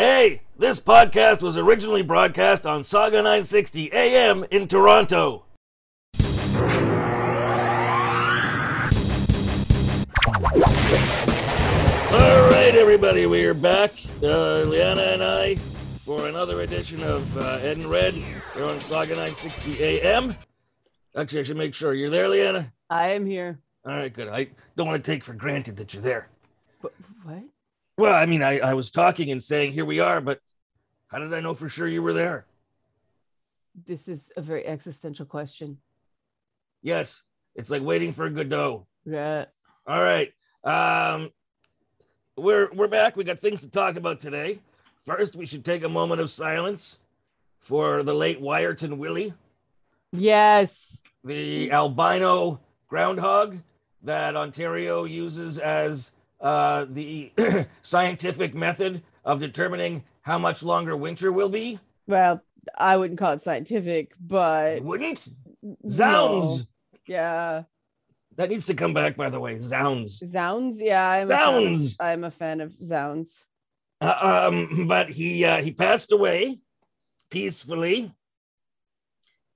Hey, this podcast was originally broadcast on Sauga 960 AM in Toronto. All right, everybody, we are back. Uh, Liana and I for another edition of uh, Ed and Red here on Sauga 960 AM. Actually, I should make sure you're there, Liana. I am here. All right, good. I don't want to take for granted that you're there. But what? Well, I mean, I, I was talking and saying, here we are, but how did I know for sure you were there? This is a very existential question. Yes, it's like waiting for a Godot. Yeah. All right. Um, we're we're back. We got things to talk about today. First, we should take a moment of silence for the late Wiarton Willie, Yes. the albino groundhog that Ontario uses as uh, the scientific method of determining how much longer winter will be. Well, I wouldn't call it scientific, but It wouldn't. no. Zounds. Yeah. That needs to come back, by the way. Zounds. Zounds. Yeah. I'm a fan of- Zounds. I'm a fan of Zounds. Uh, um, but he uh, he passed away peacefully,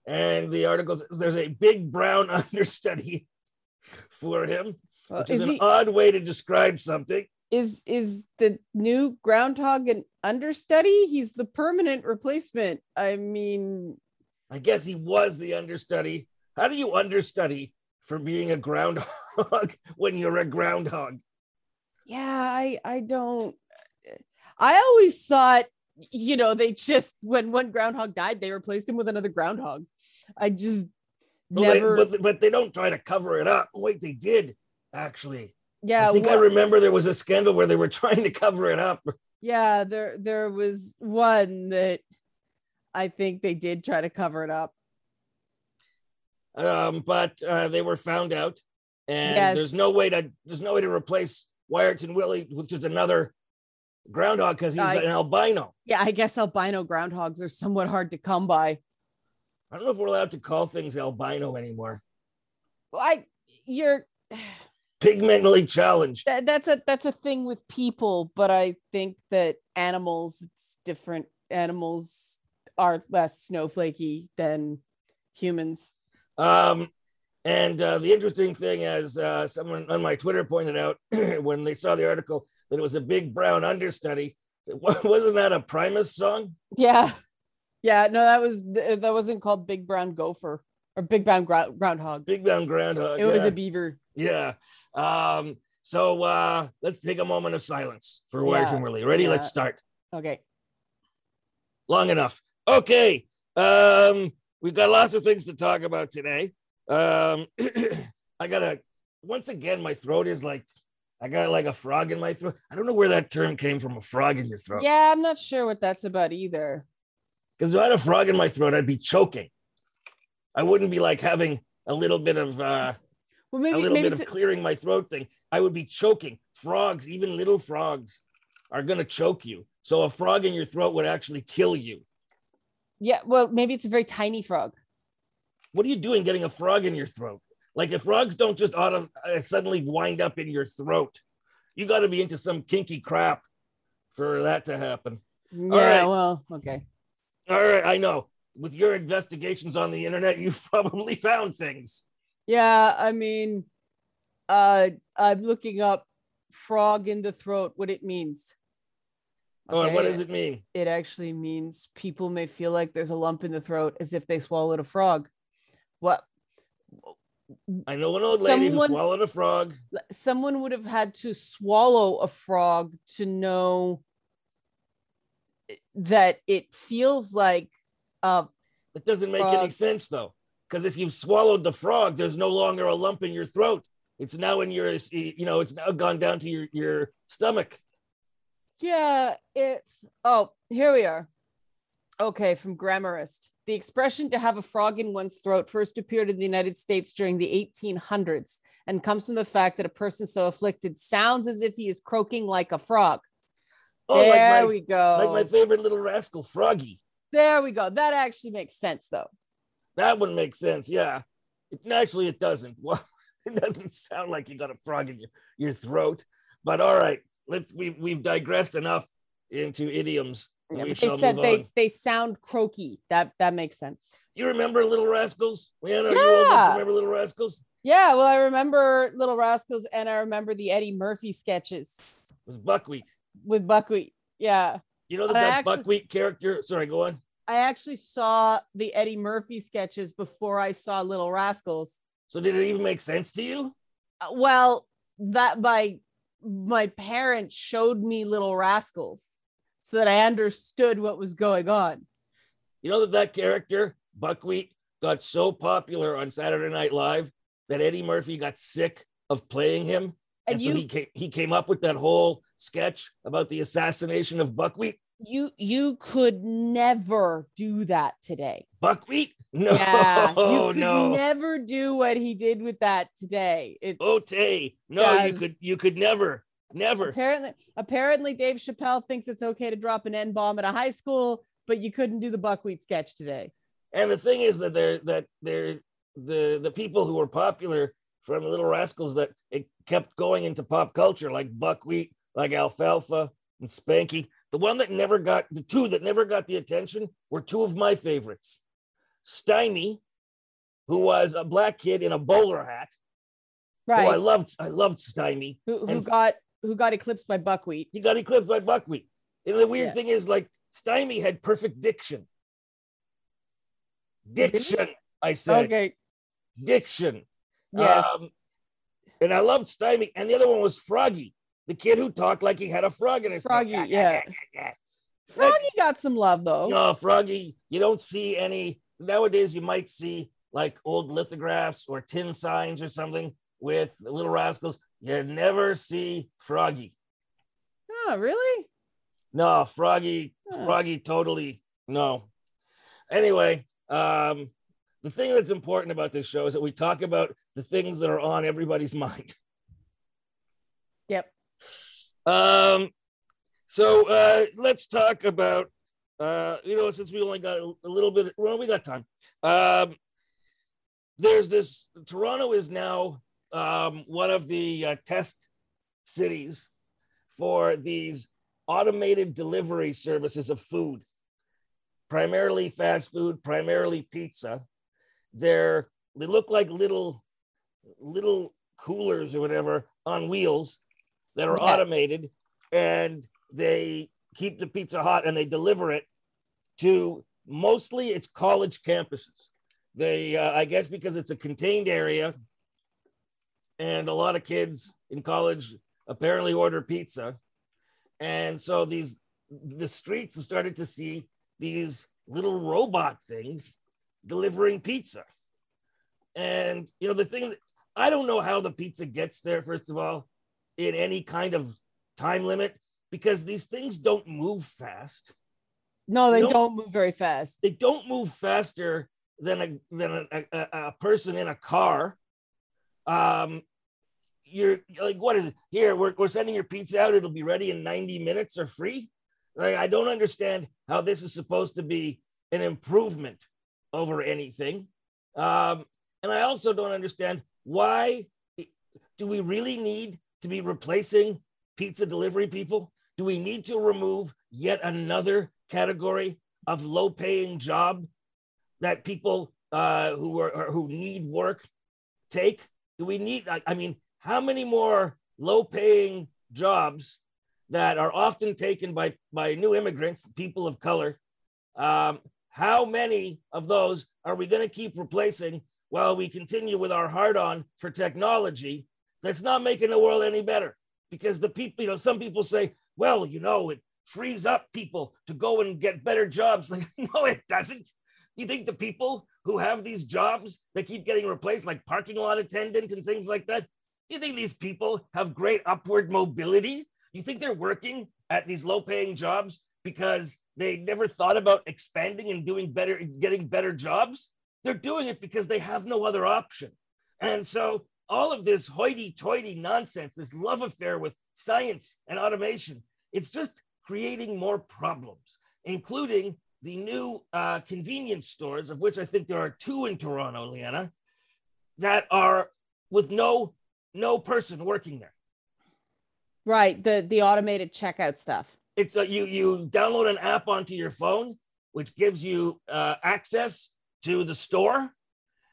and the article says there's a big brown understudy for him, Well, which is, is an he odd way to describe something. is is the new groundhog an understudy? He's the permanent replacement. I mean, I guess he was the understudy. How do you understudy for being a groundhog when you're a groundhog? yeah, I I don't I always thought you know they just when one groundhog died they replaced him with another groundhog. I just Well, they- never but, but they don't try to cover it up. Wait, they did actually. yeah I think I remember there was a scandal where they were trying to cover it up. yeah there there was one that I think they did try to cover it up. um, but uh, they were found out, and Yes. there's no way to there's no way to replace Wiarton Willie with just another groundhog because he's I- an albino. Yeah, I guess albino groundhogs are somewhat hard to come by. I don't know if we're allowed to call things albino anymore. Well, I you're Pigmentally challenged. that, that's a that's a thing with people but i think that animals it's different animals are less snowflakey than humans Um, and uh, the interesting thing, as uh, someone on my Twitter pointed out when they saw the article, that it was a big brown understudy. Wasn't that a Primus song? yeah yeah no that was that wasn't called big brown gopher or big brown grou- groundhog Big brown groundhog. it was a beaver Yeah. Um, so uh, let's take a moment of silence for Yeah. Wiarton Willie. Ready? Yeah. Let's start. okay Long enough. Okay. Um, we've got lots of things to talk about today. Um, I gotta once again, my throat is like I got like a frog in my throat. I don't know where that term came from, a frog in your throat. yeah i'm not sure what that's about either Because if I had a frog in my throat, I'd be choking. I wouldn't be like having a little bit of uh well a little maybe bit of clearing my throat thing. I would be choking. Frogs, even little frogs, are gonna choke you. So a frog in your throat would actually kill you. yeah well maybe it's a very tiny frog What are you doing getting a frog in your throat? Like if frogs don't just auto uh, suddenly wind up in your throat, you got to be into some kinky crap for that to happen. yeah right. well okay All right, I know. With your investigations on the internet, you've probably found things. Yeah, I mean, uh, I'm looking up frog in the throat, what it means. Oh, and what does it mean? It actually means people may feel like there's a lump in the throat as if they swallowed a frog. What I know an old lady Someone- who swallowed a frog. someone would have had to swallow a frog to know that it feels like uh It doesn't make any sense though, because if you've swallowed the frog, there's no longer a lump in your throat. It's now in your, you know, it's now gone down to your your stomach. Yeah, it's oh, here we are. Okay, from Grammarist. The expression to have a frog in one's throat first appeared in the United States during the 1800s and comes from the fact that a person so afflicted sounds as if he is croaking like a frog. Oh, there like my, we go. like my favorite little rascal, Froggy. There we go. That actually makes sense though. That one makes sense. Yeah. It, actually, it doesn't. Well, it doesn't sound like you got a frog in your, your throat. But all right, let's we we've digressed enough into idioms. Yeah, they said they on. they sound croaky. That that makes sense. You remember Little Rascals? Leanna, are you old Yeah. remember Little Rascals? Yeah, well, I remember Little Rascals and I remember the Eddie Murphy sketches With Buckwheat. with Buckwheat. Yeah. You know that actually- Buckwheat character? Sorry, go on. I actually saw the Eddie Murphy sketches before I saw Little Rascals. So did it even make sense to you? Uh, Well, that my my parents showed me Little Rascals so that I understood what was going on. You know that that character, Buckwheat, got so popular on Saturday Night Live that Eddie Murphy got sick of playing him. And And, so he came, he came up with that whole sketch about the assassination of Buckwheat. You you could never do that today. Buckwheat? No, Yeah, you could no. never do what he did with that today. It's Ote. No, you could you could never, never. apparently apparently Dave Chappelle thinks it's okay to drop an N bomb at a high school, but you couldn't do the buckwheat sketch today. And the thing is that they're that they're the the people who were popular from Little Rascals that it kept going into pop culture, like Buckwheat, like Alfalfa and Spanky. The one that never got the two that never got the attention were two of my favorites. Stymie, who was a black kid in a bowler hat. who I loved, I loved Stymie. who who and- got who got eclipsed by buckwheat. He got eclipsed by Buckwheat. And the weird Yeah. thing is, like, Stymie had perfect diction. Diction, I said. Okay. Diction. Yes. Um, and I loved Stymie. And the other one was Froggy, the kid who talked like he had a frog in his. Froggy, yeah. Like, Froggy got some love though. no, Froggy, you don't see any. Nowadays, you might see like old lithographs or tin signs or something with Little Rascals. You never see Froggy. Oh, really? No, Froggy, Huh. Froggy, totally no. Anyway, um, the thing that's important about this show is that we talk about the things that are on everybody's mind. Yep. Um, so uh, let's talk about, uh, you know, since we only got a little bit, well, we got time. Um, there's this, Toronto is now um, one of the uh, test cities for these automated delivery services of food, primarily fast food, primarily pizza. They're, they look like little, little coolers or whatever on wheels that are Yeah. automated and they keep the pizza hot and they deliver it to mostly it's college campuses. They, uh, I guess, because it's a contained area, and a lot of kids in college apparently order pizza, and so these the streets have started to see these little robot things delivering pizza. And you know the thing, I don't know how the pizza gets there. First of all, in any kind of time limit, because these things don't move fast No, they Nope. don't move very fast. they don't move faster than a than a, a, a person in a car. Um, you're like, what is it? Here, we're, we're sending your pizza out. It'll be ready in 90 minutes or free. Like, I don't understand how this is supposed to be an improvement over anything. Um, and I also don't understand why do we really need to be replacing pizza delivery people? Do we need to remove yet another category of low paying job that people uh, who are who need work take? Do we need? I, mean, how many more low paying jobs that are often taken by by new immigrants, people of color? Um, how many of those are we going to keep replacing while we continue with our hard on for technology that's not making the world any better? Because the people, you know, some people say, well, you know, it frees up people to go and get better jobs. Like, no, it doesn't. You think the people who have these jobs that keep getting replaced, like parking lot attendant and things like that, you think these people have great upward mobility? You think they're working at these low paying jobs because they never thought about expanding and doing better, getting better jobs? They're doing it because they have no other option. And so all of this hoity toity nonsense, this love affair with science and automation, it's just creating more problems, including the new uh, convenience stores, of which I think there are two in Toronto, Leanna, that are with no no person working there. Right. The the automated checkout stuff. it's uh, you you download an app onto your phone, which gives you uh, access to the store.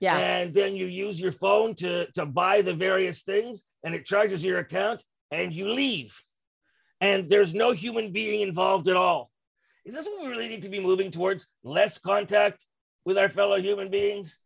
Yeah. And then you use your phone to to buy the various things, and it charges your account, and you leave, and there's no human being involved at all. Is this what we really need to be moving towards? Less contact with our fellow human beings?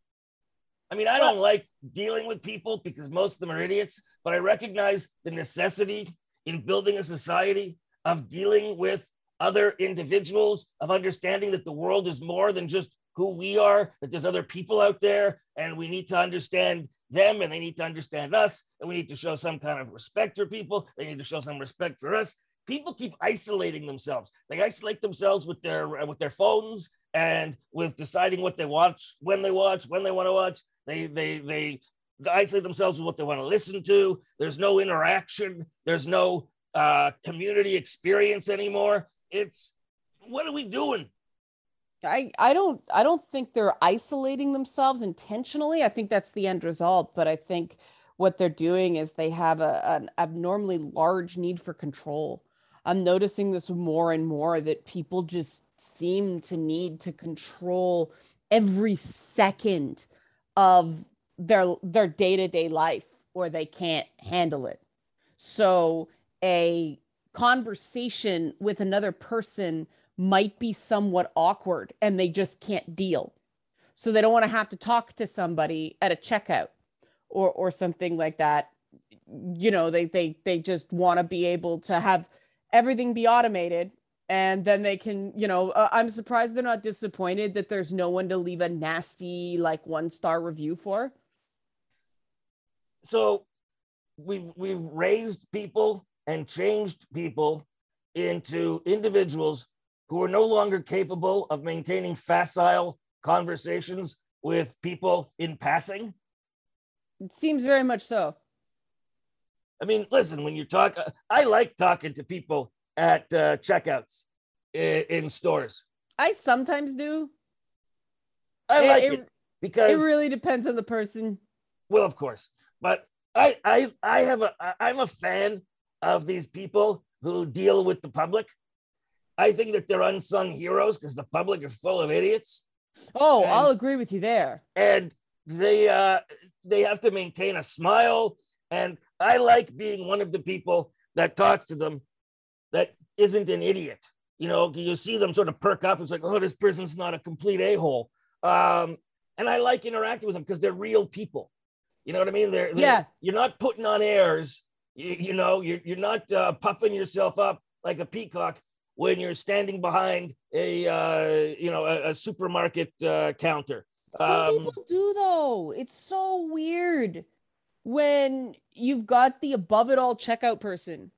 I mean, I don't like dealing with people because most of them are idiots, but I recognize the necessity in building a society of dealing with other individuals, of understanding that the world is more than just who we are, that there's other people out there, and we need to understand them and they need to understand us, and we need to show some kind of respect for people. They need to show some respect for us. People keep isolating themselves. They isolate themselves with their with their phones and with deciding what they watch, when they watch, when they want to watch. They they they isolate themselves with what they want to listen to. There's no interaction. There's no uh, community experience anymore. It's what are we doing? I, I don't I don't think they're isolating themselves intentionally. I think that's the end result, but I think what they're doing is they have a, an abnormally large need for control. I'm noticing this more and more that people just seem to need to control every second of their their day-to-day life or they can't handle it. So a conversation with another person might be somewhat awkward and they just can't deal. So they don't want to have to talk to somebody at a checkout or or something like that. You know, they they they just want to be able to have everything be automated and then they can you know uh, i'm surprised they're not disappointed that there's no one to leave a nasty like one star review for so we've we've raised people and changed people into individuals who are no longer capable of maintaining facile conversations with people in passing? It seems very much so. I mean listen when you talk i like talking to people at uh, checkouts in, in, stores. I sometimes do. I like it, it because it really depends on the person. Well of course but I I I have a I'm a fan of these people who deal with the public. I think that they're unsung heroes because the public are full of idiots. Oh, and, I'll agree with you there. And they uh they have to maintain a smile and I like being one of the people that talks to them that isn't an idiot. You know, you see them sort of perk up. It's like, oh, this person's not a complete a-hole. Um, and I like interacting with them because they're real people. You know what I mean? They're, they're yeah. You're not putting on airs. You, you know, you're you're not uh, puffing yourself up like a peacock when you're standing behind a uh, you know a, a supermarket uh, counter. Some um, people do though. It's so weird when you've got the above it all checkout person.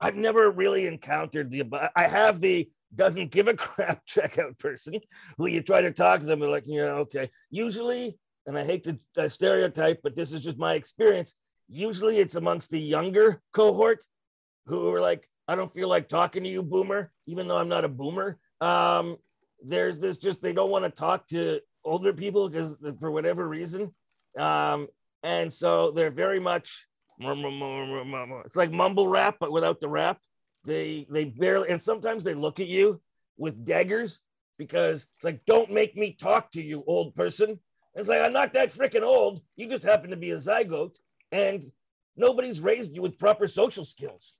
I've never really encountered the I have the doesn't give a crap checkout person who you try to talk to them. They're like, yeah, okay. Usually and I hate to uh, stereotype, but this is just my experience. Usually it's amongst the younger cohort who are like, I don't feel like talking to you, boomer, even though I'm not a boomer. Um, there's this just, they don't want to talk to older people because for whatever reason. Um, and so they're very much, it's like mumble rap, but without the rap. They, they barely, and sometimes they look at you with daggers because it's like, don't make me talk to you, old person. It's like, I'm not that freaking old. You just happen to be a zygote, and nobody's raised you with proper social skills.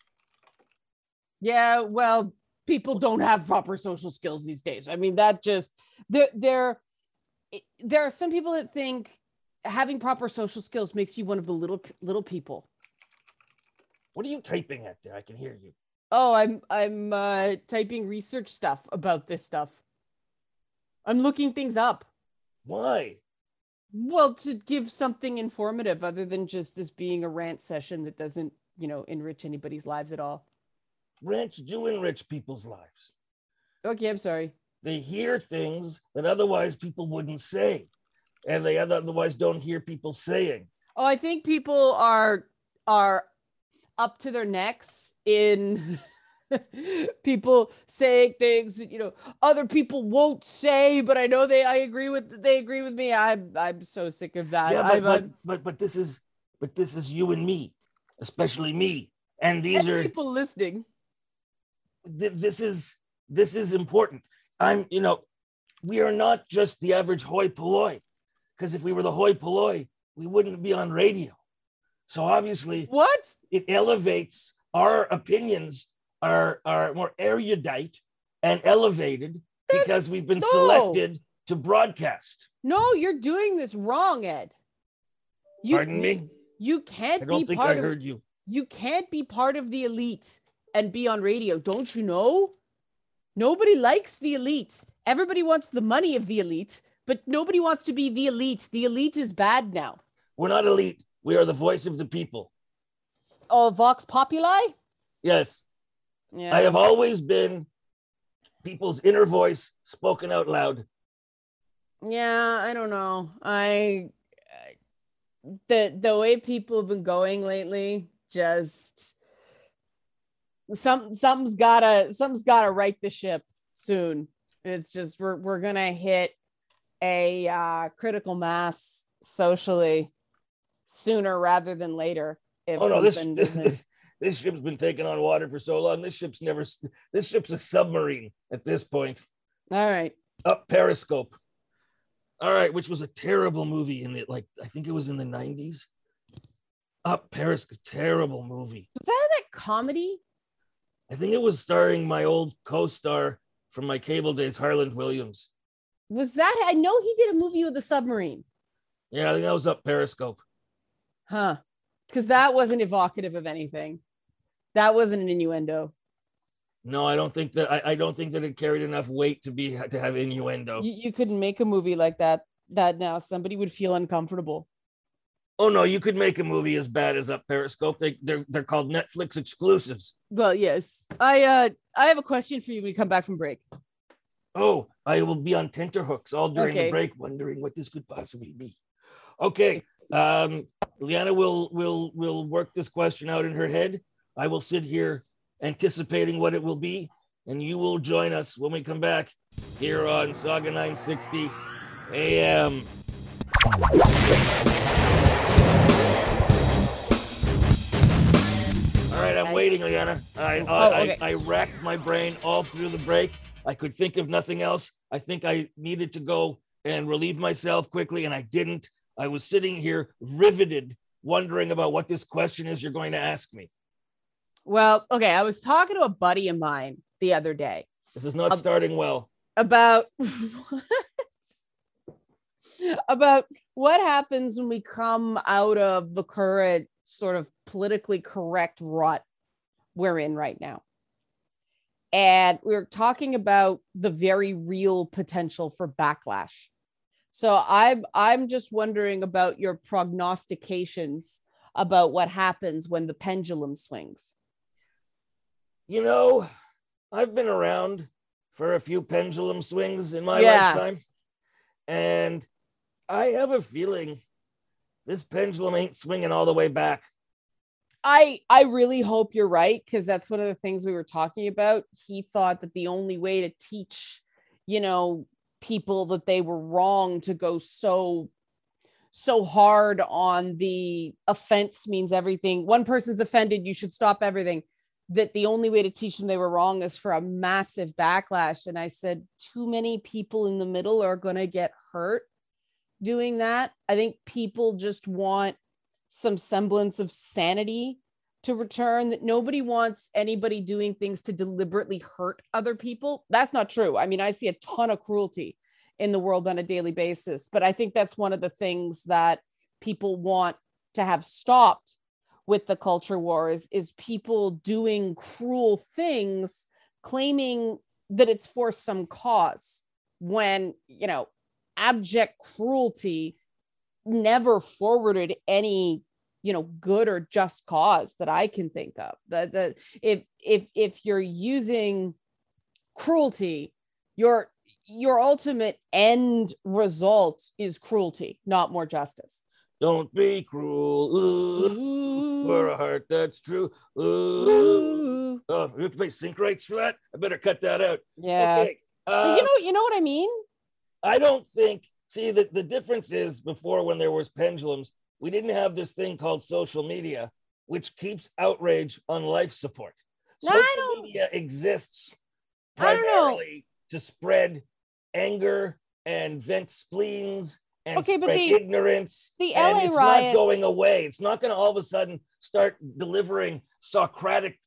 Yeah, well, people don't have proper social skills these days. I mean, that just there there there are some people that think having proper social skills makes you one of the little little people. What are you typing at there? I can hear you. Oh, I'm I'm uh, typing research stuff about this stuff. I'm looking things up. Why? Well, to give something informative other than just as being a rant session that doesn't, you know, enrich anybody's lives at all. Rants do enrich people's lives. Okay, I'm sorry. They hear things that otherwise people wouldn't say, and they otherwise don't hear people saying. Oh, I think people are are up to their necks in people saying things that you know other people won't say but i know they i agree with they agree with me i'm i'm so sick of that yeah, but, but, but, but this is but this is you and me especially me and these and are people listening th- this is this is important. I'm, you know, we are not just the average hoi polloi, because if we were the hoi polloi, we wouldn't be on radio. So obviously, What? it elevates our opinions are are more erudite and elevated That's- because we've been no. selected to broadcast. No, you're doing this wrong, Ed. You, Pardon me. You can't I don't be think part I of heard you. you can't be part of the elite and be on radio. Don't you know? Nobody likes the elite. Everybody wants the money of the elite, but nobody wants to be the elite. The elite is bad now. We're not elite. We are the voice of the people. Oh, Vox Populi? Yes, Yeah. I have always been people's inner voice spoken out loud. Yeah, I don't know. I the the way people have been going lately, just some something's gotta something's gotta right the ship soon. It's just we're we're gonna hit a uh, critical mass socially sooner rather than later. If Oh no, this something this, this ship's been taking on water for so long. This ship's never. This ship's a submarine at this point. All right. Up Periscope. All right, which was a terrible movie in the like I think it was in the nineties. Up Periscope, terrible movie. Was that that comedy? I think it was starring my old co-star from my cable days, Harland Williams. Was that I know he did a movie with a submarine. Yeah, I think that was up Periscope. Huh. Because that wasn't evocative of anything. That wasn't an innuendo. No, I don't think that I, I don't think that it carried enough weight to be to have innuendo. You, you couldn't make a movie like that that now somebody would feel uncomfortable. Oh no, you could make a movie as bad as Up Periscope. They they're they're called Netflix exclusives. Well, yes. I uh I have a question for you when we come back from break. Oh, I will be on tenterhooks all during Okay. the break, wondering what this could possibly be. Okay, um, Liana will will will work this question out in her head. I will sit here anticipating what it will be, and you will join us when we come back here on Sauga 960 AM. Waiting, Liana. Oh, I, I, Oh, okay. I, I racked my brain all through the break. I could think of nothing else. I think I needed to go and relieve myself quickly, and I didn't. I was sitting here riveted, wondering about what this question is you're going to ask me. Well, okay, I was talking to a buddy of mine the other day This is not starting well. about about what happens when we come out of the current sort of politically correct rut we're in right now. And we are talking about the very real potential for backlash. So I'm I'm just wondering about your prognostications about what happens when the pendulum swings. You know, I've been around for a few pendulum swings in my Yeah. lifetime, and I have a feeling this pendulum ain't swinging all the way back. I I really hope you're right because that's one of the things we were talking about. He thought that the only way to teach, you know, people that they were wrong to go so so hard on the offense means everything. One person's offended, you should stop everything. That the only way to teach them they were wrong is for a massive backlash. And I said, too many people in the middle are going to get hurt doing that. I think people just want some semblance of sanity to return that nobody wants anybody doing things to deliberately hurt other people. That's not true. I mean i see a ton of cruelty in the world on a daily basis but i think that's one of the things that people want to have stopped with the culture wars is people doing cruel things claiming that it's for some cause when you know abject cruelty never forwarded any you know good or just cause that i can think of that that if if if you're using cruelty your your ultimate end result is cruelty not more justice Don't be cruel. Ooh, for a heart that's true. Ooh. Ooh. Oh, we have to pay sync rights for that. I better cut that out. yeah Okay. Uh, you know you know what i mean I don't think. See, the, the difference is before when there was pendulums, we didn't have this thing called social media, which keeps outrage on life support. Social don't- media exists I don't know. primarily to spread anger and vent spleens and Okay, but the- ignorance. the and LA it's riots- not going away. It's not going to all of a sudden start delivering Socratic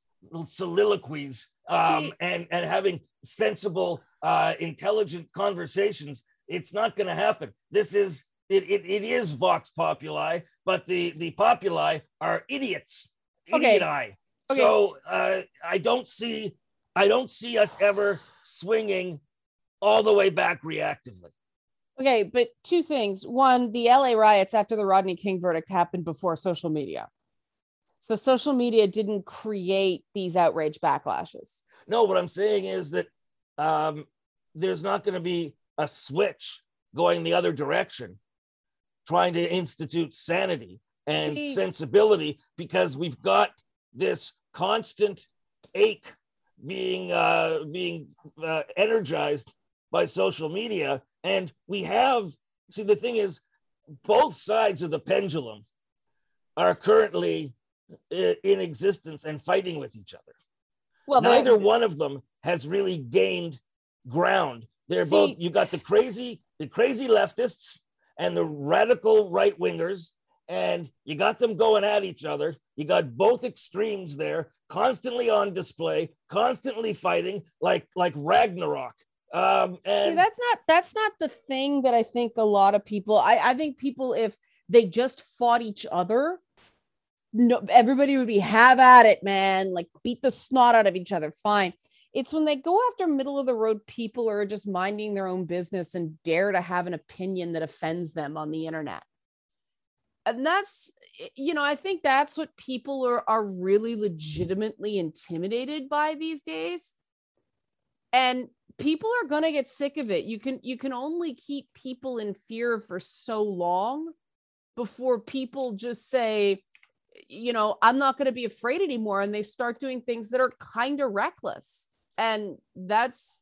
soliloquies um, The- and and having sensible, uh, intelligent conversations. It's not going to happen. This is it, it. It is vox populi, but the the populi are idiots. Okay. Idioti. Okay. So uh, I don't see I don't see us ever swinging all the way back reactively. Okay, but two things. One, the LA riots after the Rodney King verdict happened before social media. So social media didn't create these outrage backlashes. No, what I'm saying is that um, there's not going to be a switch going the other direction, trying to institute sanity and See- sensibility because we've got this constant ache being uh, being uh, energized by social media, and we have. See, the thing is, both sides of the pendulum are currently in existence and fighting with each other Well, neither one of them has really gained ground. They're both you got the crazy, the crazy leftists and the radical right wingers, and you got them going at each other. You got both extremes there, constantly on display, constantly fighting like like Ragnarok. Um, and See, that's not that's not the thing that I think a lot of people. I I think people if they just fought each other, no, everybody would be have at it, man. Like beat the snot out of each other. Fine. It's when they go after middle of the road people or just minding their own business and dare to have an opinion that offends them on the internet. And that's, eh, you know, I think that's what people are, are really legitimately intimidated by these days. And people are going to get sick of it. You can you can only keep people in fear for so long before people just say, you know, I'm not going to be afraid anymore and they start doing things that are kind of reckless. And that's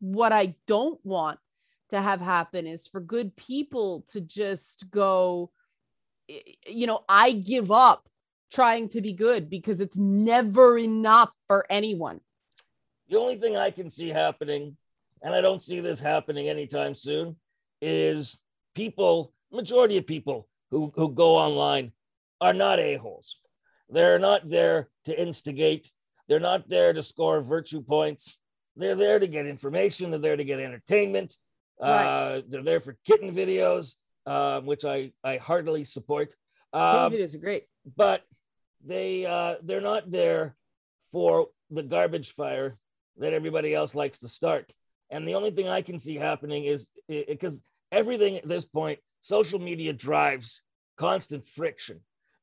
what I don't want to have happen is for good people to just go you know, I give up trying to be good because it's never enough for anyone. The only thing I can see happening, and I don't see this happening anytime soon, is people, majority of people who, who go online are not a-holes. They're not there to instigate. They're not there to score virtue points. They're there to get information. They're there to get entertainment. Uh, they're there for kitten videos, um, which I, I heartily support. Um, videos are great. but they uh, they're not there for the garbage fire that everybody else likes to start. And the only thing I can see happening is because everything at this point, social media drives constant friction.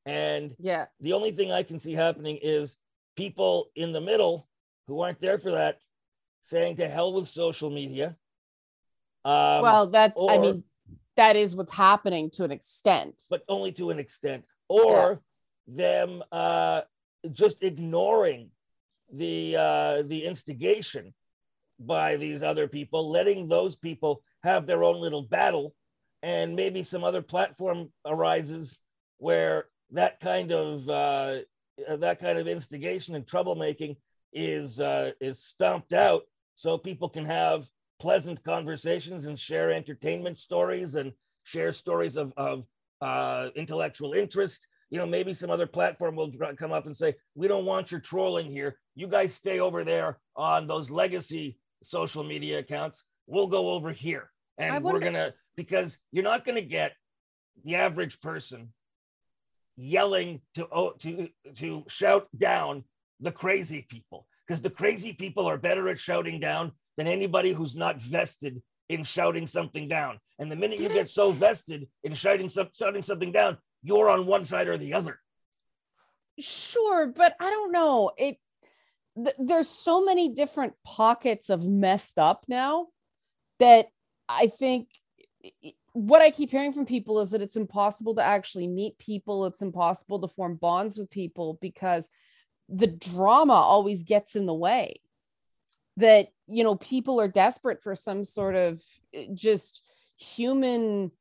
And Yeah. the only thing I can see happening is people in the middle who aren't there for that saying to hell with social media. Um, well, that I mean, that is what's happening to an extent. but only to an extent, or them uh, just ignoring the uh, the instigation by these other people, letting those people have their own little battle, and maybe some other platform arises where that kind of uh, that kind of instigation and troublemaking is uh, is stomped out, so people can have pleasant conversations and share entertainment stories and share stories of, of uh, intellectual interest. You know, maybe some other platform will come up and say, "We don't want your trolling here. You guys stay over there on those legacy social media accounts. We'll go over here, and I we're gonna because you're not gonna get the average person yelling to oh, to to shout down the crazy people because the crazy people are better at shouting down than anybody who's not vested in shouting something down. And the minute you get so vested in shouting, shouting something down, you're on one side or the other. sure, but I don't know. It th- there's so many different pockets of messed up now that I think what I keep hearing from people is that it's impossible to actually meet people. It's impossible to form bonds with people because the drama always gets in the way. That, you know, people are desperate for some sort of eh, just human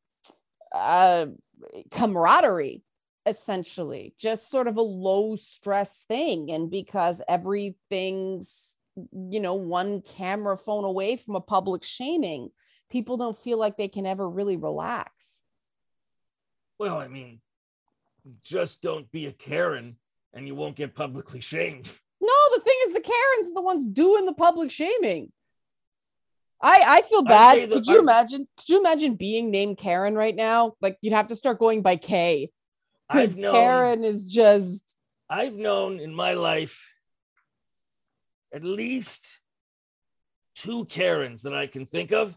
uh camaraderie essentially, just sort of a low stress thing. And because everything's, you know, one camera phone away from a public shaming, people don't feel like they can ever really relax. Well, I mean, just don't be a Karen and you won't get publicly shamed. No, the thing is, the Karens are the ones doing the public shaming. I I feel bad. The, could you imagine? Could you imagine being named Karen right now? Like you'd have to start going by K. Because Karen is just. I've known in my life at least two Karens that I can think of.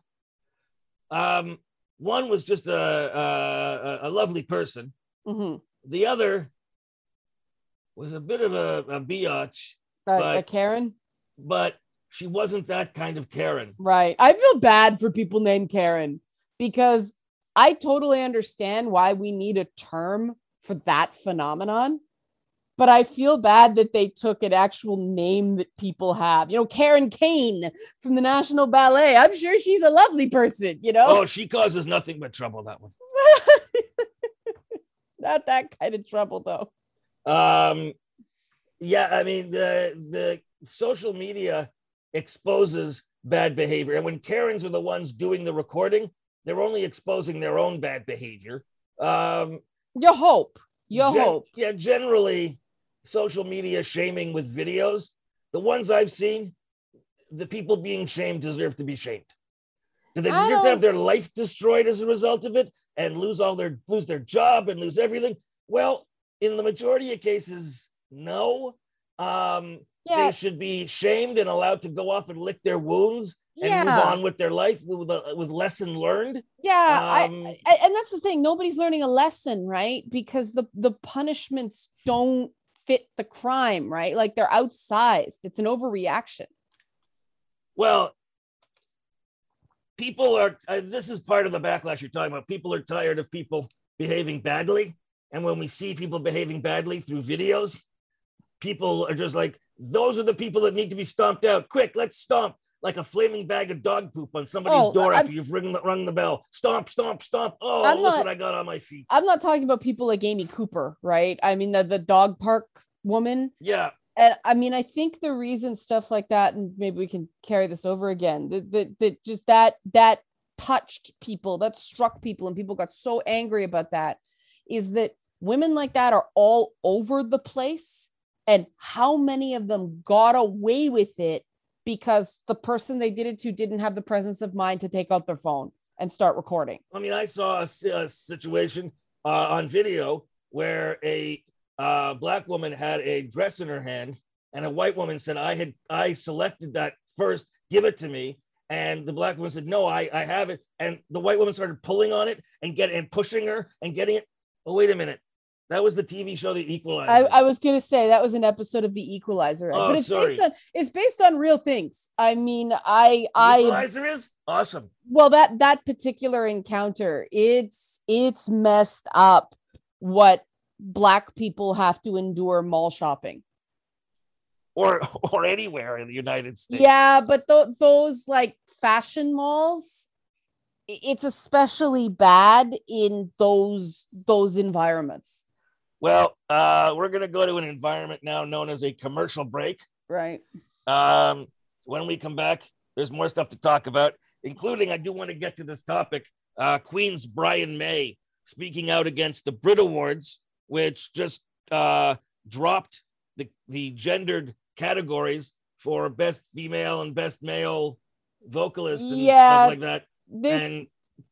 Um, one was just a a, a lovely person. Mm-hmm. The other was a bit of a, a biatch. a Karen? But she wasn't that kind of Karen. Right. I feel bad for people named Karen because I totally understand why we need a term for that phenomenon. But I feel bad that they took an actual name that people have. You know, Karen Kain from the National Ballet. I'm sure she's a lovely person, you know? Oh, she causes nothing but trouble, that one. Not that kind of trouble, though. Um, yeah, I mean the the social media exposes bad behavior, and when Karens are the ones doing the recording, they're only exposing their own bad behavior. Um, you hope. You gen- hope. Yeah, generally, social media shaming with videos. The ones I've seen, the people being shamed deserve to be shamed. Do they deserve to have their life destroyed as a result of it and lose all their lose their job and lose everything? Well, in the majority of cases, no. Um, yeah. They should be shamed and allowed to go off and lick their wounds and yeah. move on with their life with a, with lesson learned. Yeah, um, I, I, and that's the thing. Nobody's learning a lesson, right? Because the the punishments don't fit the crime, right? Like they're outsized. It's an overreaction. Well, people are. Uh, this is part of the backlash you're talking about. People are tired of people behaving badly. And when we see people behaving badly through videos, people are just like, those are the people that need to be stomped out. Quick, let's stomp like a flaming bag of dog poop on somebody's oh, door after I'm, you've rung the, rung the bell. Stomp, stomp, stomp. Oh, I'm look not, what I got on my feet. I'm not talking about people like Amy Cooper, right? I mean, the, the dog park woman. Yeah. And I mean, I think the reason stuff like that, and maybe we can carry this over again, that, that, that just that, that touched people, that struck people, and people got so angry about that is that women like that are all over the place. And how many of them got away with it because the person they did it to didn't have the presence of mind to take out their phone and start recording? I mean, I saw a, a situation uh, on video where a uh, black woman had a dress in her hand and a white woman said, I had, I selected that first, give it to me. And the black woman said, No, I, I have it. And the white woman started pulling on it and getting and pushing her and getting it. Oh, wait a minute. That was the TV show The Equalizer. I, I was gonna say that was an episode of The Equalizer, oh, but it's sorry. based on it's based on real things. I mean, I the I Equalizer is awesome. Well, that that particular encounter, it's it's messed up what black people have to endure mall shopping. Or or anywhere in the United States. Yeah, but th- those like fashion malls, it's especially bad in those those environments well, uh, we're going to go to an environment now known as a commercial break. Right. Um, when we come back, there's more stuff to talk about, including I do want to get to this topic. Uh, Queen's Brian May speaking out against the Brit Awards, which just uh, dropped the, the gendered categories for best female and best male vocalist and yeah, stuff like that. This and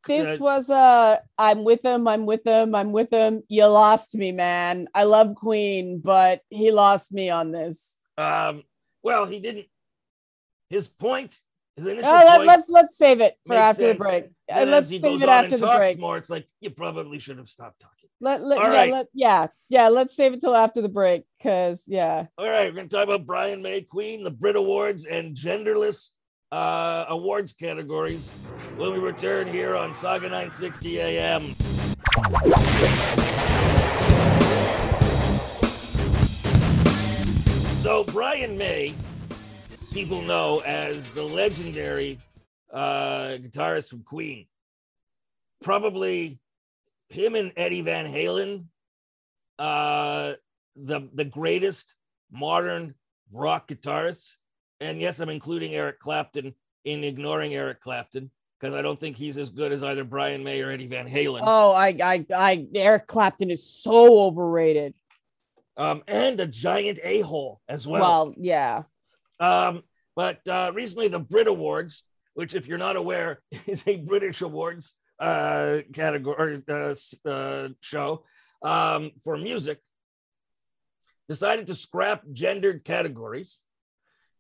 this was a I'm with him, I'm with him, I'm with him. You lost me, man. I love Queen, but he lost me on this. Um, well, he didn't. His point, his initial oh, point let's let's save it for after sense. the break. And let's save it after the break. More, it's like you probably should have stopped talking. Let, let, yeah, right. let, yeah, yeah, let's save it till after the break because yeah. All right, we're gonna talk about Brian May, Queen, the Brit Awards, and genderless uh, awards categories when we return here on Sauga 960 AM. So, Brian May, people know as the legendary uh, guitarist from Queen. Probably him and Eddie Van Halen uh, the the greatest modern rock guitarists. And yes, I'm including Eric Clapton in ignoring Eric Clapton because I don't think he's as good as either Brian May or Eddie Van Halen. Oh, I, I, I, Eric Clapton is so overrated. Um, and a giant a hole as well. Well, yeah. Um, but uh, recently, the Brit Awards, which, if you're not aware, is a British awards uh, category uh, uh, show um, for music, decided to scrap gendered categories.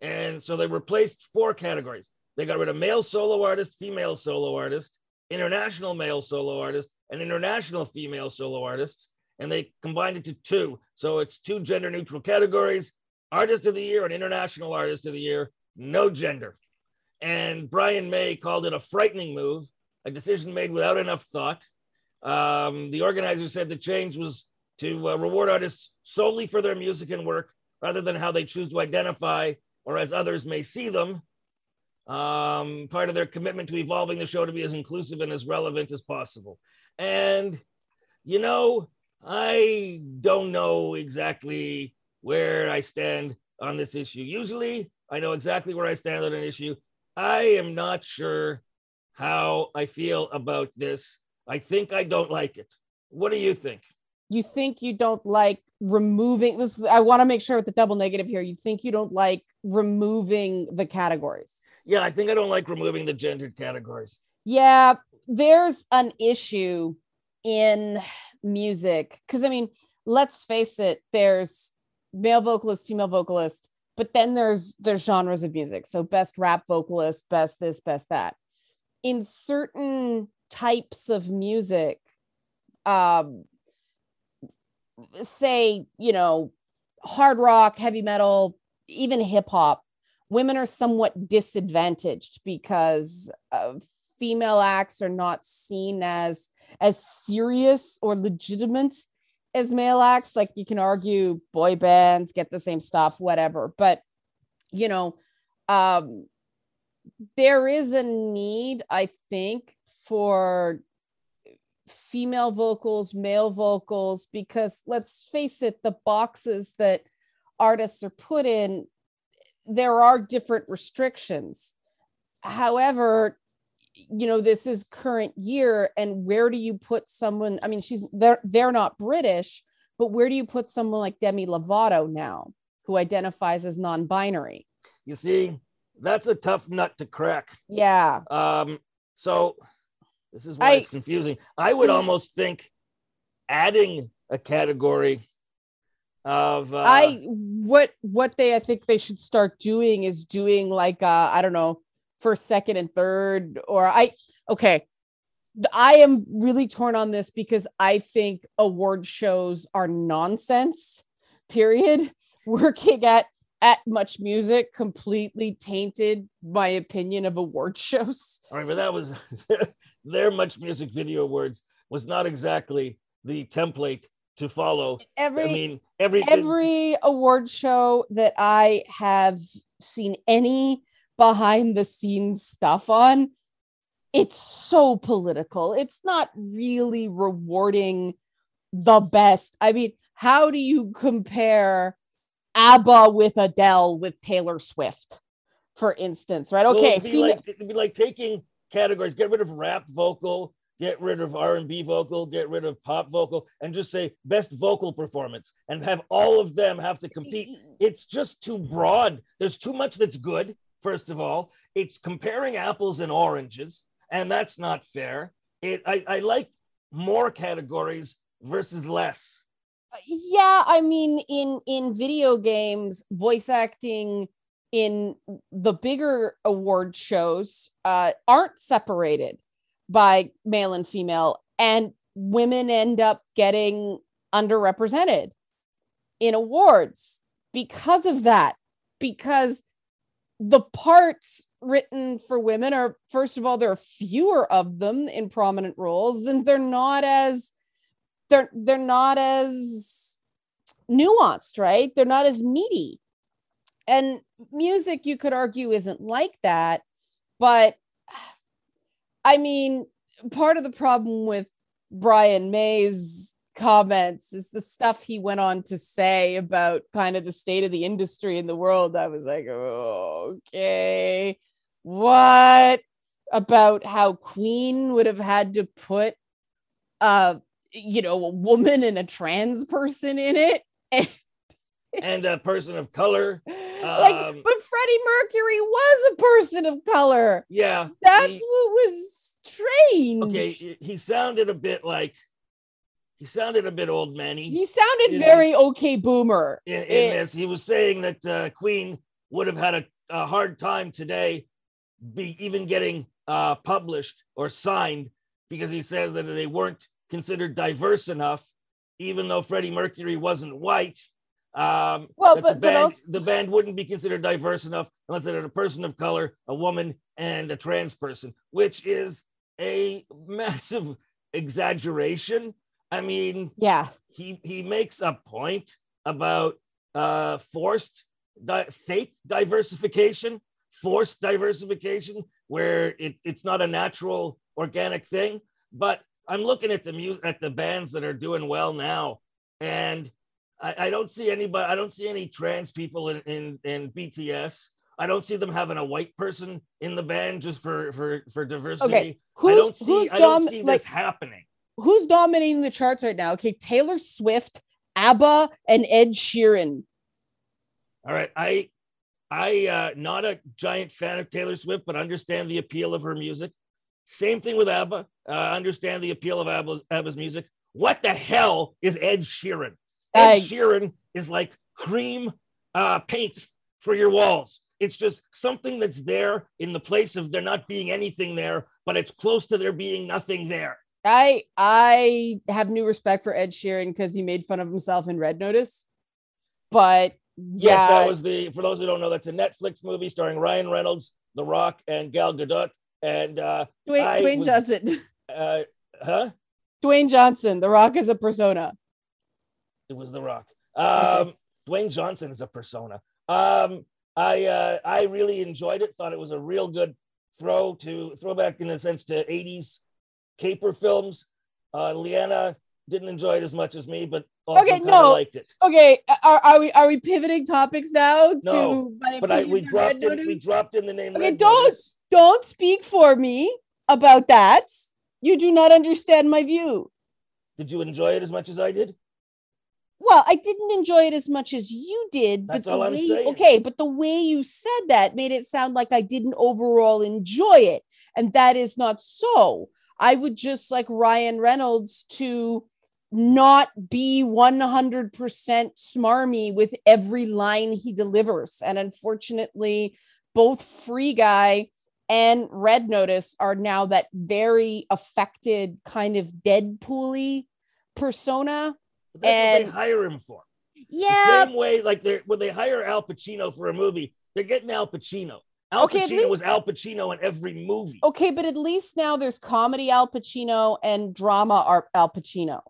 And so they replaced four categories. They got rid of male solo artist, female solo artist, international male solo artist, and international female solo artists. And they combined it to two. So it's two gender neutral categories artist of the year and international artist of the year, no gender. And Brian May called it a frightening move, a decision made without enough thought. Um, the organizer said the change was to uh, reward artists solely for their music and work rather than how they choose to identify or as others may see them um, part of their commitment to evolving the show to be as inclusive and as relevant as possible. And, you know, I don't know exactly where I stand on this issue. Usually, I know exactly where I stand on an issue. I am not sure how I feel about this. I think I don't like it. What do you think? You think you don't like removing this? I want to make sure with the double negative here. You think you don't like removing the categories? yeah, I think I don't like removing the gendered categories. Yeah, there's an issue in music because I mean, let's face it, there's male vocalist, female vocalist, but then there's there's genres of music. So best rap vocalist, best this, best that. In certain types of music, um, say, you know, hard rock, heavy metal, even hip hop, women are somewhat disadvantaged because uh, female acts are not seen as as serious or legitimate as male acts. Like you can argue boy bands get the same stuff whatever. But you know um there is a need i think for female vocals male vocals because let's face it the boxes that artists are put in there are different restrictions. However, you know, this is current year, and where do you put someone? I mean, she's they're they're not British, but where do you put someone like Demi Lovato now, who identifies as non-binary? You see, that's a tough nut to crack. Yeah. Um, so this is why I, it's confusing. I would almost think adding a category of uh, I what what they I think they should start doing is doing like uh I don't know first second and third or I okay. I am really torn on this because I think award shows are nonsense period. Working at at MuchMusic completely tainted my opinion of award shows. All right but that was their MuchMusic video awards was not exactly the template to follow. Every I mean every every award show that I have seen any behind the scenes stuff on, it's so political. It's not really rewarding the best. I mean, how do you compare ABBA with Adele with Taylor Swift, for instance? Right? Okay, well, it'd, be female- like, it'd be like taking categories, get rid of rap vocal, get rid of r&b vocal get rid of pop vocal and just say best vocal performance and have all of them have to compete. It's just too broad. There's too much that's good first of all. It's comparing apples and oranges and that's not fair. It i, I like more categories versus less. Yeah i mean in in video games voice acting in the bigger award shows uh, aren't separated by male and female and women end up getting underrepresented in awards because of that because the parts written for women are first of all there are fewer of them in prominent roles and they're not as they're they're not as nuanced right? They're not as meaty and music you could argue isn't like that but I mean, part of the problem with Brian May's comments is the stuff he went on to say about kind of the state of the industry in the world. I was like, oh, okay, what about how Queen would have had to put, uh, you know, a woman and a trans person in it? and a person of color. like, Um, but Freddie Mercury was a person of color. Yeah, That's he- what was strange. okay. he- He sounded a bit like he sounded a bit old manny. He sounded you know, very okay boomer. in, in It- this. He was saying that uh, Queen would have had a, a hard time today, be even getting uh, published or signed because he says that they weren't considered diverse enough, even though Freddie Mercury wasn't white. Um, Well, but- the but band, also- the band wouldn't be considered diverse enough unless they had a person of color, a woman, and a trans person, which is a massive exaggeration. I mean, Yeah. he he makes a point about uh forced di- fake diversification forced diversification where it, it's not a natural organic thing but i'm looking at the mu- at the bands that are doing well now and i, I don't see anybody i don't see any trans people in, in in bts i don't see them having a white person in the band just for for for diversity Okay. i Who's don't see who's i don't dom- see like this happening who's dominating the charts right now? Okay, Taylor Swift, ABBA, and Ed Sheeran. All right, I I uh not a giant fan of Taylor Swift, but understand the appeal of her music. Same thing with ABBA. Uh, understand the appeal of ABBA's, ABBA's music. What the hell is Ed Sheeran? Ed Sheeran is like cream uh, paint for your walls. It's just something that's there in the place of there not being anything there, but it's close to there being nothing there. I I have new respect for Ed Sheeran because he made fun of himself in Red Notice. But yeah, Yes, that was the. For those who don't know, that's a Netflix movie starring Ryan Reynolds, The Rock, and Gal Gadot. And uh, Dwayne, Dwayne was- Johnson. uh, huh? Dwayne Johnson. The Rock is a persona. It was The Rock. Um, Dwayne Johnson is a persona. Um, I uh, I really enjoyed it. Thought it was a real good throw to throwback in a sense to '80s caper films. Uh, Liana didn't enjoy it as much as me, but also Okay, no. liked it. Okay, are, are we are we pivoting topics now to No, But I, we dropped in, we dropped in the name. Okay, Red don't- Notice. Don't speak for me about that. You do not understand my view. Did you enjoy it as much as I did? Well, I didn't enjoy it as much as you did, That's but the way okay, but the way you said that made it sound like I didn't overall enjoy it, and that is not so. I would just like Ryan Reynolds to not be 100% smarmy with every line he delivers. And unfortunately, both Free Guy and Red Notice are now that very affected kind of Deadpool persona. But that's what they hire him for. The Yeah, same way, like they when they hire Al Pacino for a movie, they're getting Al Pacino. Al Okay, Pacino least- was Al Pacino in every movie. okay, but at least now there's comedy Al Pacino and drama Al Pacino.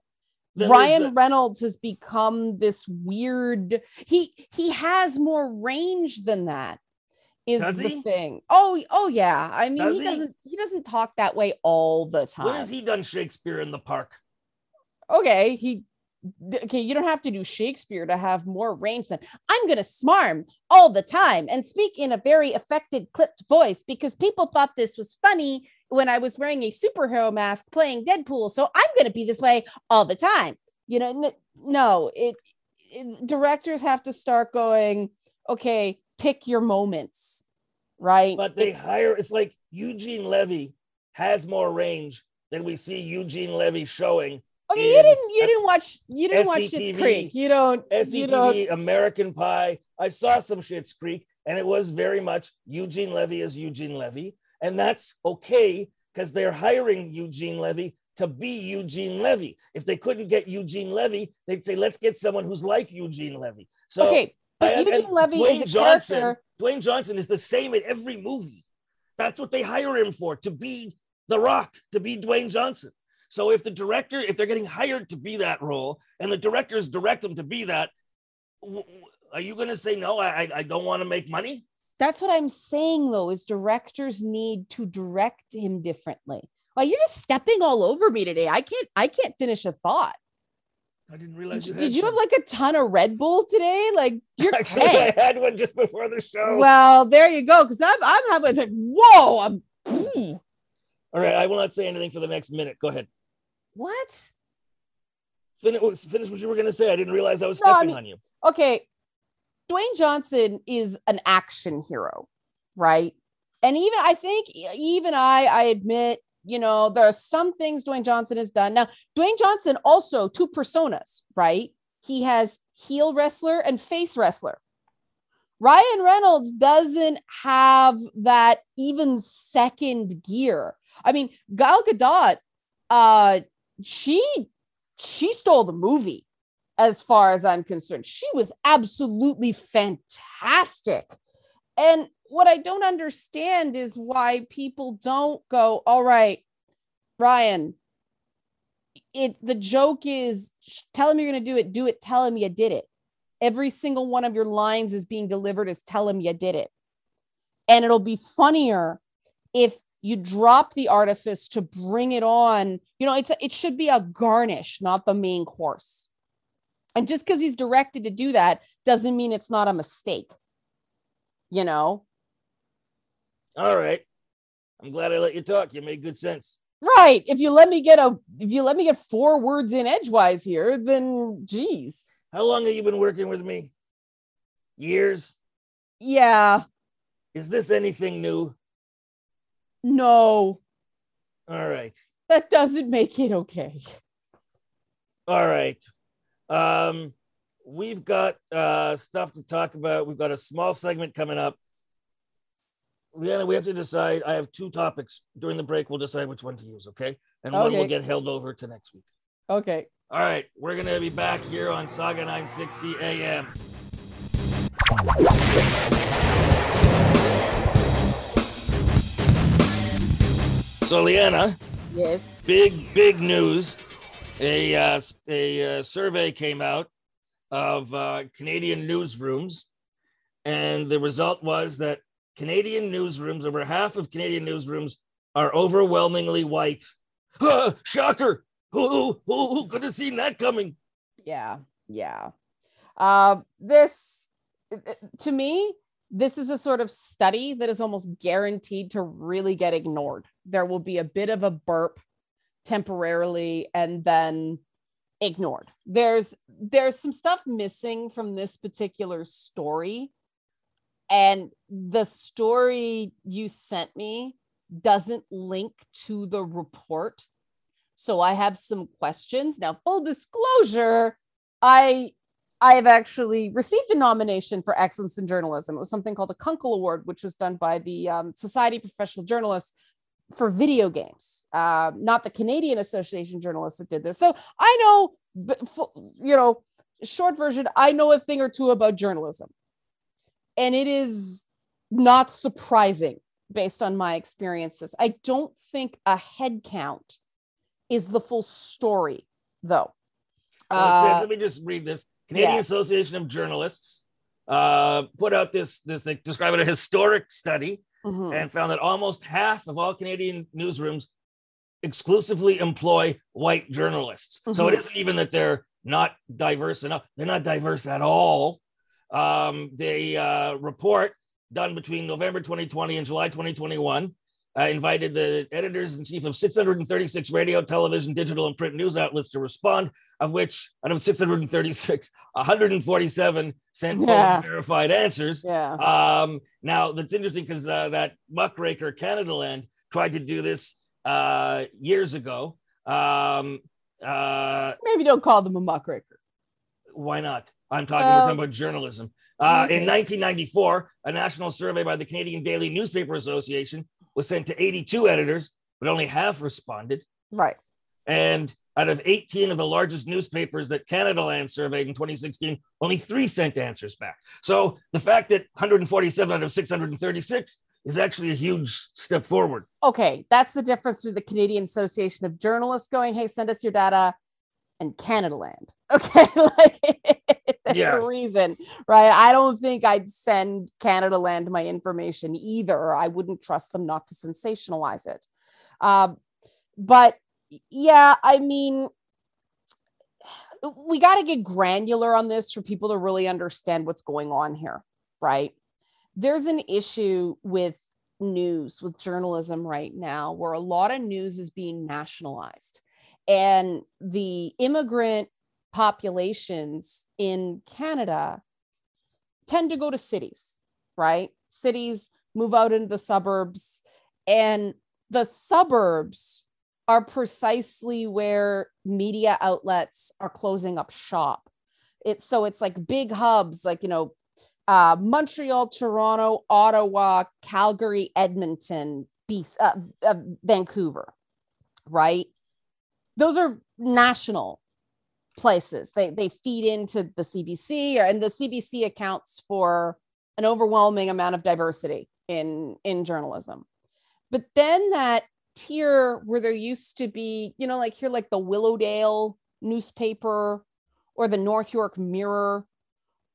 Then Ryan the- Reynolds has become this weird. He he has more range than that. Is the he? thing? Oh oh yeah. I mean Does he, he? doesn't he doesn't talk that way all the time. when has he done Shakespeare in the Park? okay, he okay, you don't have to do Shakespeare to have more range than I'm gonna smarm all the time and speak in a very affected, clipped voice because people thought this was funny when I was wearing a superhero mask playing Deadpool. So I'm gonna be this way all the time. You know, no, it, it directors have to start going, okay, pick your moments, right? But they It- hire. It's like Eugene Levy has more range than we see Eugene Levy showing. Okay, you didn't you didn't watch you didn't watch Schitt's Creek. You don't you don't American Pie. I saw some Schitt's Creek, and it was very much Eugene Levy as Eugene Levy, and that's okay because they're hiring Eugene Levy to be Eugene Levy. If they couldn't get Eugene Levy, they'd say, "Let's get someone who's like Eugene Levy." So okay, but and- Eugene Levy Dwayne is a Johnson, character. Dwayne Johnson is the same in every movie. That's what they hire him for to be The Rock, to be Dwayne Johnson. So if the director, if they're getting hired to be that role, and the directors direct them to be that, are you going to say no? I I- don't want to make money. That's what I'm saying though, is directors need to direct him differently. Well, you're just stepping all over me today. I can't I can't finish a thought. I didn't realize you Did had you have like a ton of Red Bull today? Like you're Actually. I had one just before the show. Well, there you go. Because I'm I'm having like, whoa, I'm All right, I will not say anything for the next minute. Go ahead. What? Finish, finish what you were going to say. I didn't realize I was No, I stepping mean- on you. Okay. Dwayne Johnson is an action hero, right? And even I think even I I admit, you know, there are some things Dwayne Johnson has done. Now, Dwayne Johnson also two personas, right? He has heel wrestler and face wrestler. Ryan Reynolds doesn't have that even second gear. I mean, Gal Gadot, uh, she she stole the movie as far as I'm concerned. She was absolutely fantastic. And what I don't understand is why people don't go, all right, Ryan, it the joke is tell him you're to do it, do it, tell him you did it. Every single one of your lines is being delivered as tell him you did it. And it'll be funnier if you drop the artifice to bring it on. You know, it's a, it should be a garnish, not the main course. And just because he's directed to do that doesn't mean it's not a mistake. You know, All right. I'm glad I let you talk. You made good sense. right? If you let me get a, if you let me get four words in edgewise here, then geez, How long have you been working with me? Years? yeah, Is this anything new? No, All right. that doesn't make it okay. All right. Um, we've got uh, stuff to talk about. We've got a small segment coming up. Liana, we have to decide. I have two topics. During the break, we'll decide which one to use, okay? And one will get held over to next week. Okay. All right. We're going to be back here on Sauga 960 AM. So, Liana, Yes. big big news a uh, a uh, survey came out of uh, canadian newsrooms and the result was that canadian newsrooms over half of canadian newsrooms are overwhelmingly white Ah, shocker who, who, who, who could have seen that coming Yeah. Yeah. Uh, this, to me, this is a sort of study that is almost guaranteed to really get ignored. There will be a bit of a burp temporarily and then ignored. There's there's some stuff missing from this particular story. And the story you sent me doesn't link to the report. So I have some questions. Now, full disclosure, I I've actually received a nomination for excellence in journalism. It was something called a Kunkel Award, which was done by the um, Society of Professional Journalists for video games, uh, not the Canadian Association of Journalists that did this. So I know, you know, short version, I know a thing or two about journalism, and it is not surprising based on my experiences. I don't think a head count is the full story, though. Well, it said- Uh, let me just read this canadian yeah. association of journalists uh, put out this this they describe it a historic study mhm. and found that almost half of all Canadian newsrooms exclusively employ white journalists. So it Mhm. isn't even that they're not diverse enough, they're not diverse at all. Um, the uh, report done between November 2020 and July 2021 uh, invited the editors in chief of 636 radio, television, digital, and print news outlets to respond, of which out of 636, 147 sent Yeah. verified answers. yeah. Um, now that's interesting because uh, that muckraker Canadaland tried to do this uh, years ago. Um, uh, Maybe don't call them a muckraker. why not? I'm talking, talking about journalism. Uh, okay. In 1994, a national survey by the Canadian Daily Newspaper Association was sent to 82 editors, but only half responded. Right. And out of 18 of the largest newspapers that Canadaland surveyed in 2016, only three sent answers back. So the fact that 147 out of 636 is actually a huge step forward. Okay. That's the difference with the Canadian Association of Journalists going, hey, send us your data, and Canadaland. Okay. like, there's Yeah. a reason, right? I don't think I'd send Canadaland my information either. I wouldn't trust them not to sensationalize it. Um, but yeah, I mean, we got to get granular on this for people to really understand what's going on here, right? There's an issue with news, with journalism right now, where a lot of news is being nationalized. And the immigrant populations in Canada tend to go to cities, right? Cities move out into the suburbs, and the suburbs are precisely where media outlets are closing up shop. It's so it's like big hubs, like you know, uh, Montreal, Toronto, Ottawa, Calgary, Edmonton, uh, uh, Vancouver, right? Those are national places. They they feed into the CBC, and the CBC accounts for an overwhelming amount of diversity in in journalism. But then that tier where there used to be, you know, like here, like the Willowdale newspaper or the North York Mirror,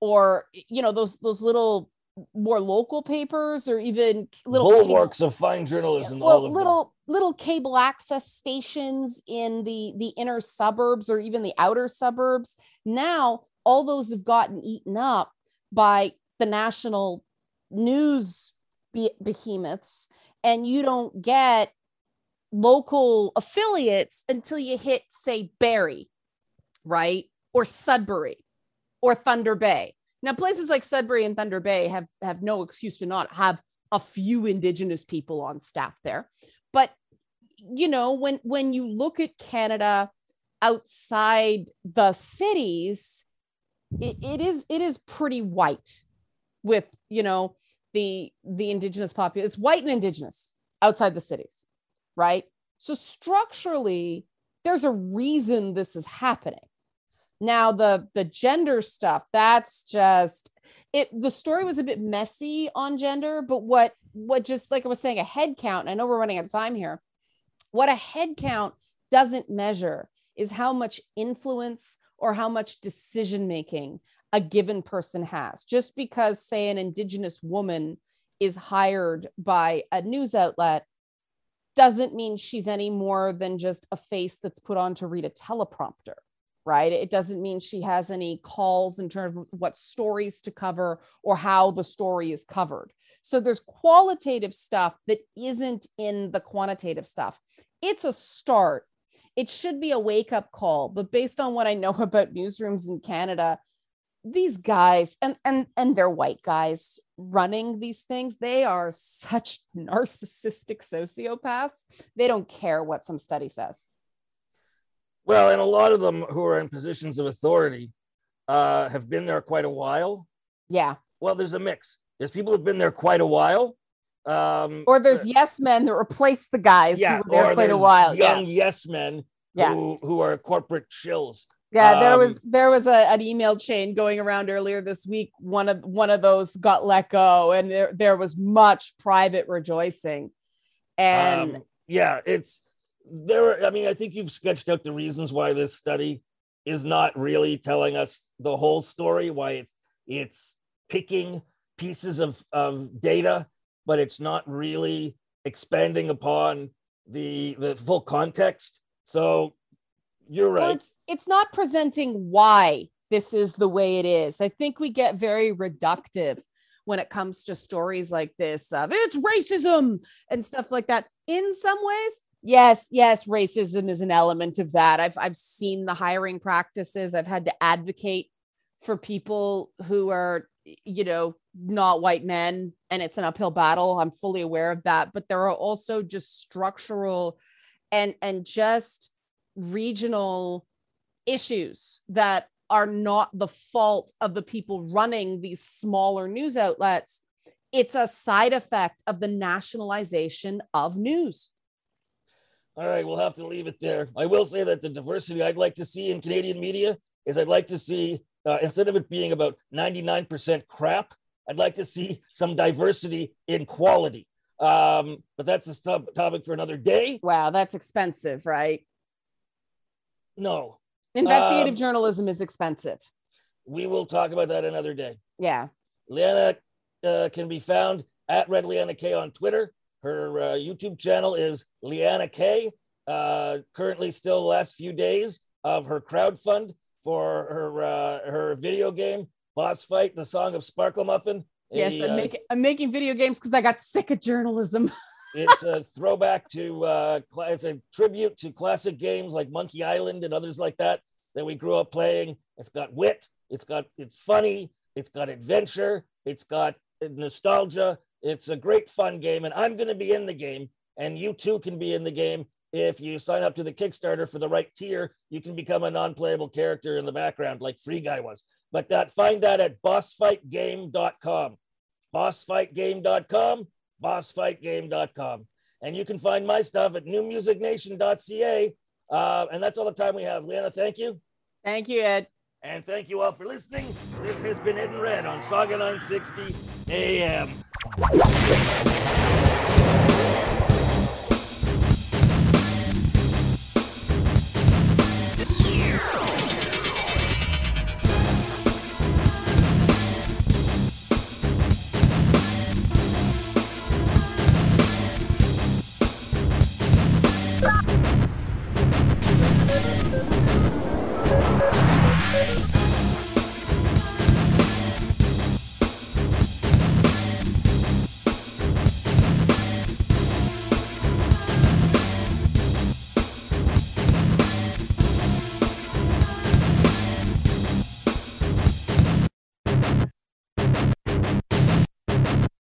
or you know, those those little more local papers or even little bulwarks cable, of fine journalism. Well, little them. little cable access stations in the the inner suburbs or even the outer suburbs. Now all those have gotten eaten up by the national news behemoths, and you don't get local affiliates until you hit, say, Barrie, right? Or Sudbury or Thunder Bay. Now, places like Sudbury and Thunder Bay have, have no excuse to not have a few indigenous people on staff there. But you know, when when you look at Canada outside the cities, it, it is it is pretty white with you know the the indigenous population. It's white and indigenous outside the cities right? So structurally, there's a reason this is happening. Now the the gender stuff, that's just it the story was a bit messy on gender, but what what just like I was saying a head count, I know we're running out of time here. What a head count doesn't measure is how much influence or how much decision making a given person has. Just because say an indigenous woman is hired by a news outlet doesn't mean she's any more than just a face that's put on to read a teleprompter right? It doesn't mean she has any calls in terms of what stories to cover or how the story is covered. So there's qualitative stuff that isn't in the quantitative stuff. It's a start. It should be a wake up call but based on what i know about newsrooms in canada these guys and and and they're white guys running these things they are such narcissistic sociopaths. They don't care what some study says well and a lot of them who are in positions of authority uh, have been there quite a while yeah well there's a mix there's people who've been there quite a while um, or there's yes men that replace the guys yeah, who were there quite a while young yeah. yes men yeah. who, who are corporate shills yeah, there um, was there was a, an email chain going around earlier this week. One of one of those got let go, and there there was much private rejoicing. And um, yeah, it's there. I mean, I think you've sketched out the reasons why this study is not really telling us the whole story. Why it's it's picking pieces of of data, but it's not really expanding upon the the full context. So you're right. Well, it's it's not presenting why this is the way it is. I think we get very reductive when it comes to stories like this of it's racism and stuff like that. In some ways, yes, yes, racism is an element of that. I've I've seen the hiring practices. I've had to advocate for people who are you know not white men and it's an uphill battle i'm fully aware of that but there are also just structural and and just regional issues that are not the fault of the people running these smaller news outlets. It's a side effect of the nationalization of news. All right, we'll have to leave it there. I will say that the diversity I'd like to see in Canadian media is I'd like to see, uh, instead of it being about 99% crap, I'd like to see some diversity in quality. Um, but that's a topic for another day. Wow, that's expensive, right? No. Investigative um, journalism is expensive. We will talk about that another day. Yeah. Liana uh, can be found at Red Liana K on Twitter. Her uh, YouTube channel is Liana K. Uh, currently, still the last few days of her crowdfund for her uh, her video game boss fight, the song of Sparkle Muffin. Yes, a, I'm, uh, making, I'm making video games because I got sick of journalism. it's a throwback to uh, it's a tribute to classic games like Monkey Island and others like that that we grew up playing. It's got wit, it's got it's funny, it's got adventure, it's got nostalgia. It's a great fun game, and I'm going to be in the game, and you too can be in the game. If you sign up to the Kickstarter for the right tier, you can become a non-playable character in the background, like Free Guy was. But that find that at bossfightgame.com. Bossfightgame.com, bossfightgame.com. And you can find my stuff at newmusicnation.ca. Uh, and that's all the time we have. Liana, thank you. Thank you, Ed. And thank you all for listening. This has been Ed and Red on Sauga 960 AM.